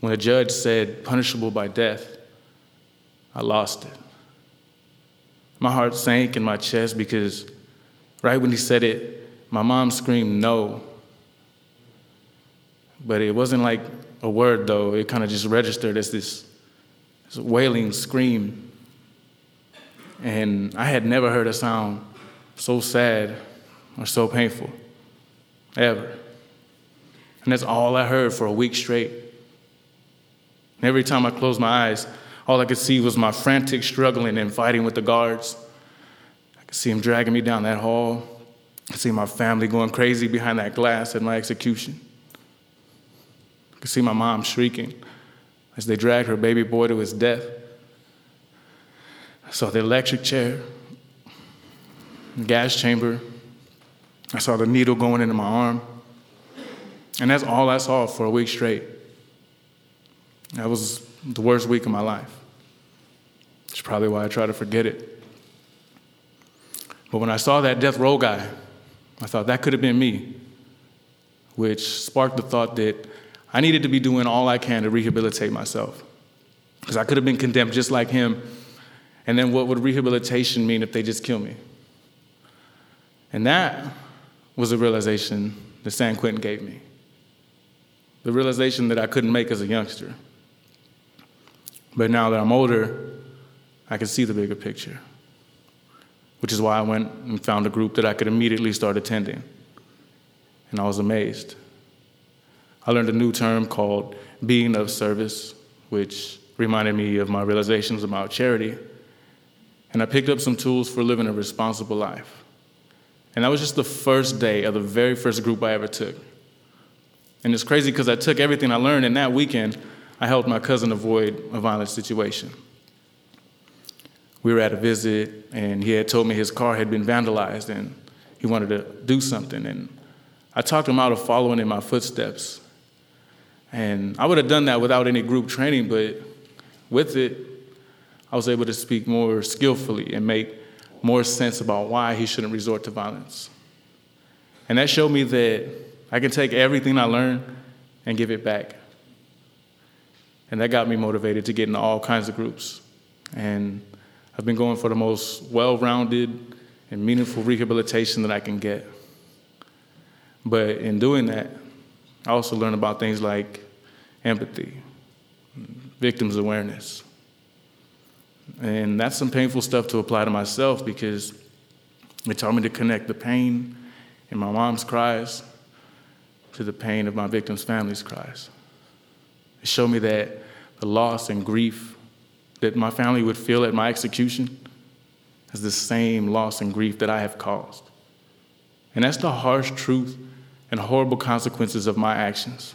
when a judge said punishable by death, I lost it. My heart sank in my chest because right when he said it, my mom screamed no. But it wasn't like a word, though. It kind of just registered as this, this wailing scream. And I had never heard a sound so sad or so painful, ever. And that's all I heard for a week straight. And every time I closed my eyes, all I could see was my frantic struggling and fighting with the guards. I could see them dragging me down that hall. I could see my family going crazy behind that glass at my execution. I could see my mom shrieking as they dragged her baby boy to his death. I saw the electric chair, the gas chamber, I saw the needle going into my arm. And that's all I saw for a week straight. That was the worst week of my life. It's probably why I try to forget it. But when I saw that death row guy, I thought that could have been me, which sparked the thought that I needed to be doing all I can to rehabilitate myself. Because I could have been condemned just like him. And then what would rehabilitation mean if they just kill me? And that was a realization that San Quentin gave me. The realization that I couldn't make as a youngster. But now that I'm older, I can see the bigger picture, which is why I went and found a group that I could immediately start attending. And I was amazed. I learned a new term called being of service, which reminded me of my realizations about charity. And I picked up some tools for living a responsible life. And that was just the first day of the very first group I ever took. And it's crazy because I took everything I learned, and that weekend, I helped my cousin avoid a violent situation. We were at a visit, and he had told me his car had been vandalized and he wanted to do something. And I talked him out of following in my footsteps. And I would have done that without any group training, but with it, I was able to speak more skillfully and make more sense about why he shouldn't resort to violence. And that showed me that I can take everything I learned and give it back. And that got me motivated to get into all kinds of groups. And I've been going for the most well rounded and meaningful rehabilitation that I can get. But in doing that, I also learned about things like empathy, victims awareness. And that's some painful stuff to apply to myself because it taught me to connect the pain in my mom's cries to the pain of my victims' families' cries. It showed me that the loss and grief that my family would feel at my execution is the same loss and grief that I have caused. And that's the harsh truth and horrible consequences of my actions.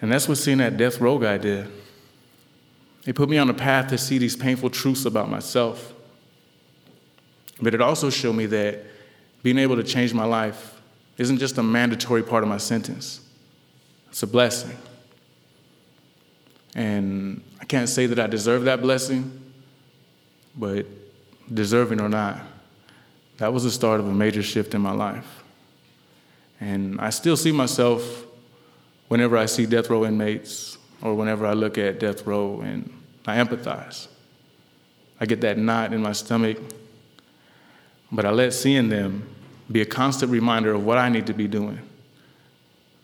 And that's what seeing that death row guy did. It put me on a path to see these painful truths about myself. But it also showed me that being able to change my life isn't just a mandatory part of my sentence, it's a blessing. And I can't say that I deserve that blessing, but deserving or not, that was the start of a major shift in my life. And I still see myself whenever I see death row inmates or whenever I look at death row and I empathize. I get that knot in my stomach, but I let seeing them be a constant reminder of what I need to be doing.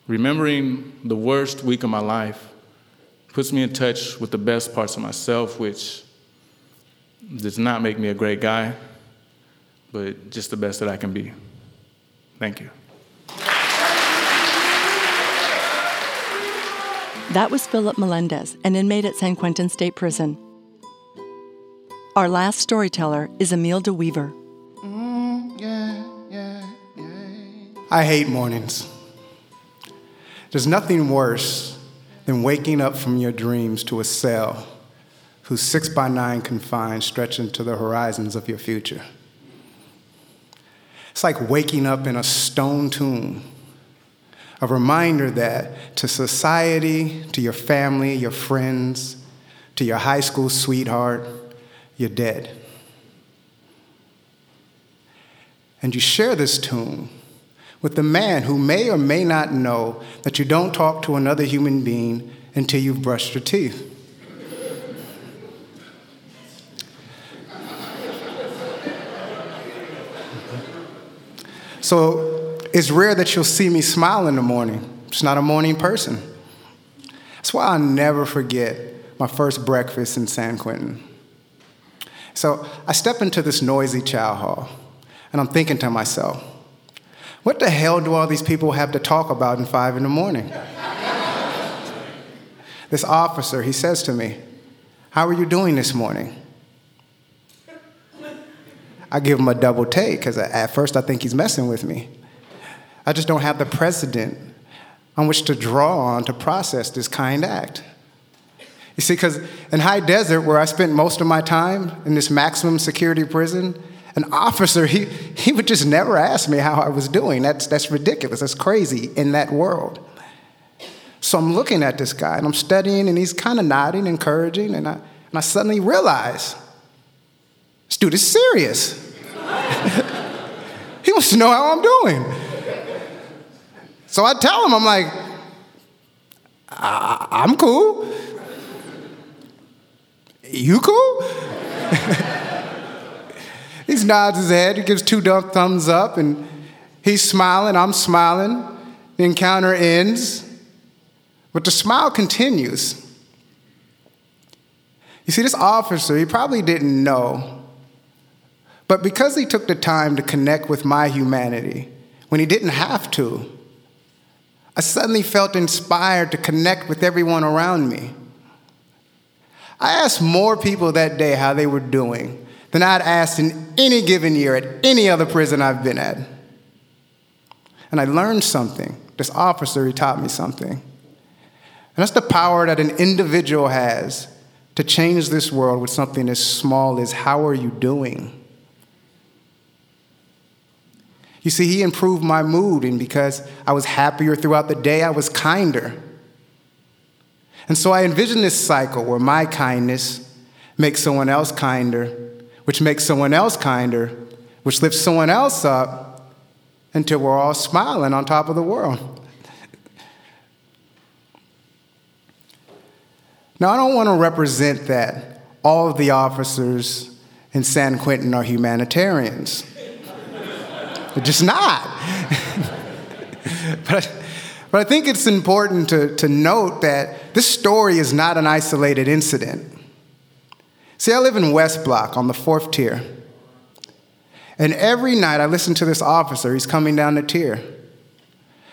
Remembering the worst week of my life puts me in touch with the best parts of myself, which does not make me a great guy, but just the best that I can be. Thank you. That was Philip Melendez, an inmate at San Quentin State Prison. Our last storyteller is Emile DeWeaver. Mm, yeah, yeah, I hate mornings. There's nothing worse than waking up from your dreams to a cell whose six by nine confines stretch into the horizons of your future. It's like waking up in a stone tomb a reminder that to society, to your family, your friends, to your high school sweetheart, you're dead. And you share this tomb with the man who may or may not know that you don't talk to another human being until you've brushed your teeth. So it's rare that you'll see me smile in the morning. Just not a morning person. That's why I'll never forget my first breakfast in San Quentin. So I step into this noisy chow hall, and I'm thinking to myself, what the hell do all these people have to talk about in five in the morning? *laughs* this officer, he says to me, How are you doing this morning? I give him a double take because at first I think he's messing with me. I just don't have the precedent on which to draw on to process this kind act. You see, because in High Desert, where I spent most of my time in this maximum security prison, an officer, he, he would just never ask me how I was doing. That's, that's ridiculous. That's crazy in that world. So I'm looking at this guy and I'm studying, and he's kind of nodding, encouraging, and I, and I suddenly realize this dude is serious. *laughs* he wants to know how I'm doing. So I tell him, I'm like, I- am cool. You cool? *laughs* he nods his head, he gives two thumbs up, and he's smiling, I'm smiling. The encounter ends, but the smile continues. You see, this officer, he probably didn't know, but because he took the time to connect with my humanity when he didn't have to, I suddenly felt inspired to connect with everyone around me. I asked more people that day how they were doing than I'd asked in any given year at any other prison I've been at. And I learned something. This officer, he taught me something. And that's the power that an individual has to change this world with something as small as how are you doing? You see, he improved my mood, and because I was happier throughout the day, I was kinder. And so I envision this cycle where my kindness makes someone else kinder, which makes someone else kinder, which lifts someone else up until we're all smiling on top of the world. *laughs* now, I don't want to represent that all of the officers in San Quentin are humanitarians. Just not. *laughs* but, but I think it's important to, to note that this story is not an isolated incident. See, I live in West Block on the fourth tier. And every night I listen to this officer, he's coming down the tier.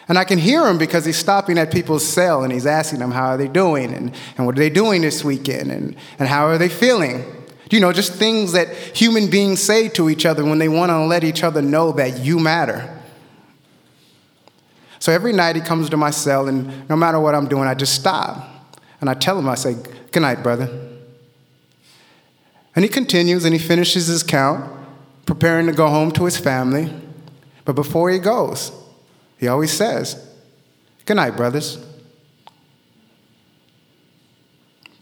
And I can hear him because he's stopping at people's cell and he's asking them how are they doing and, and what are they doing this weekend and, and how are they feeling. You know, just things that human beings say to each other when they want to let each other know that you matter. So every night he comes to my cell, and no matter what I'm doing, I just stop. And I tell him, I say, Good night, brother. And he continues and he finishes his count, preparing to go home to his family. But before he goes, he always says, Good night, brothers.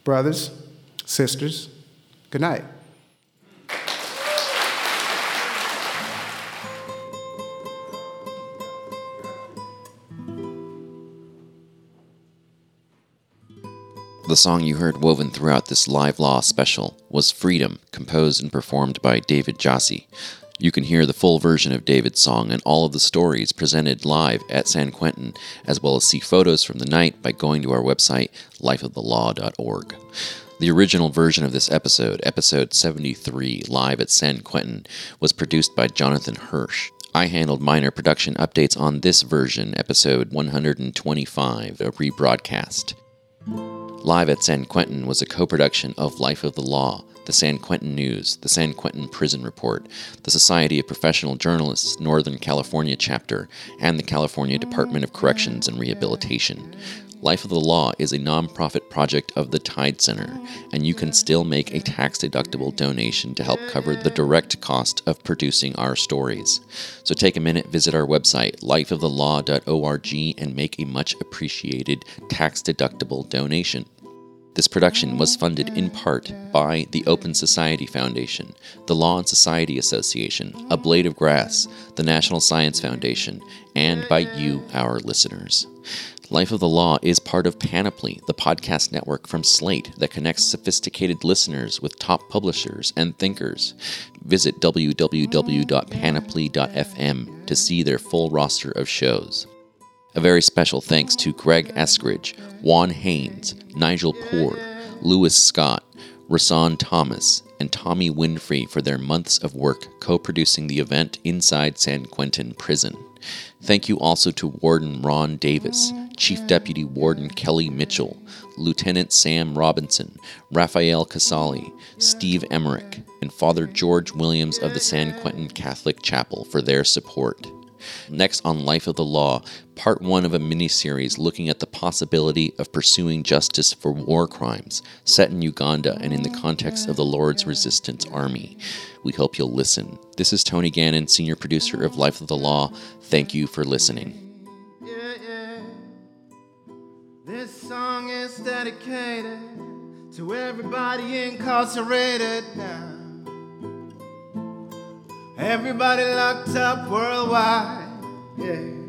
Brothers, sisters, good night. The song you heard woven throughout this Live Law special was Freedom, composed and performed by David Jassy. You can hear the full version of David's song and all of the stories presented live at San Quentin, as well as see photos from the night by going to our website, lifeofthelaw.org. The original version of this episode, episode 73, live at San Quentin, was produced by Jonathan Hirsch. I handled minor production updates on this version, episode 125, a rebroadcast. Live at San Quentin was a co production of Life of the Law, the San Quentin News, the San Quentin Prison Report, the Society of Professional Journalists Northern California chapter, and the California Department of Corrections and Rehabilitation. Life of the Law is a nonprofit project of the Tide Center, and you can still make a tax deductible donation to help cover the direct cost of producing our stories. So take a minute, visit our website, lifeofthelaw.org, and make a much appreciated tax deductible donation. This production was funded in part by the Open Society Foundation, the Law and Society Association, A Blade of Grass, the National Science Foundation, and by you, our listeners. Life of the Law is part of Panoply, the podcast network from Slate that connects sophisticated listeners with top publishers and thinkers. Visit www.panoply.fm to see their full roster of shows. A very special thanks to Greg Eskridge, Juan Haynes, Nigel Poor, Lewis Scott, Rahsaan Thomas, and Tommy Winfrey for their months of work co producing the event inside San Quentin Prison. Thank you also to Warden Ron Davis, mm-hmm. Chief Deputy Warden Kelly Mitchell, Lieutenant Sam Robinson, Raphael Casali, Steve Emmerich, and Father George Williams of the San Quentin Catholic Chapel for their support. Next on Life of the Law, part one of a mini series looking at the possibility of pursuing justice for war crimes set in Uganda and in the context of the Lord's Resistance Army. We hope you'll listen. This is Tony Gannon, senior producer of Life of the Law. Thank you for listening. This song is dedicated to everybody incarcerated now. Everybody locked up worldwide. Yeah.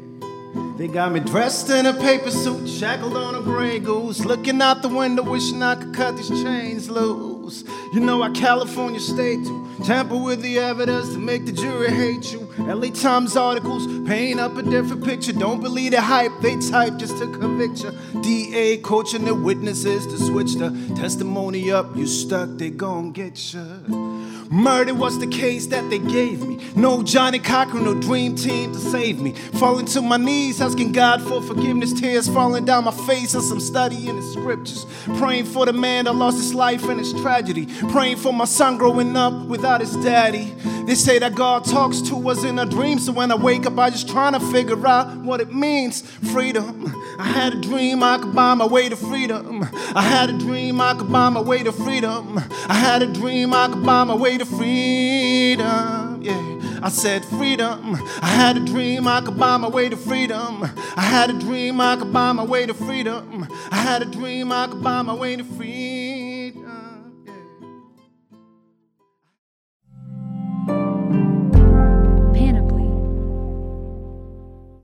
They got me dressed in a paper suit, shackled on a gray goose, looking out the window, wishing I could cut these chains loose. You know I California state to tamper with the evidence to make the jury hate you. LA Times articles paint up a different picture. Don't believe the hype they type just to convict you. DA coaching their witnesses to switch the testimony up. You stuck, they gon' get you. Murder was the case that they gave me. No Johnnie Cochran, no dream team to save me. Falling to my knees, asking God for forgiveness. Tears falling down my face as I'm studying the scriptures. Praying for the man that lost his life and his tragedy. Praying for my son growing up without his daddy. They say that God talks to us in a dream, so when I wake up, I just trying to figure out what it means. Freedom. I had a dream I could buy my way to freedom. I had a dream I could buy my way to freedom. I had a dream I could buy my way to freedom. Yeah, I said freedom. I had a dream I could buy my way to freedom. I had a dream I could buy my way to freedom. I had a dream I could buy my way to freedom.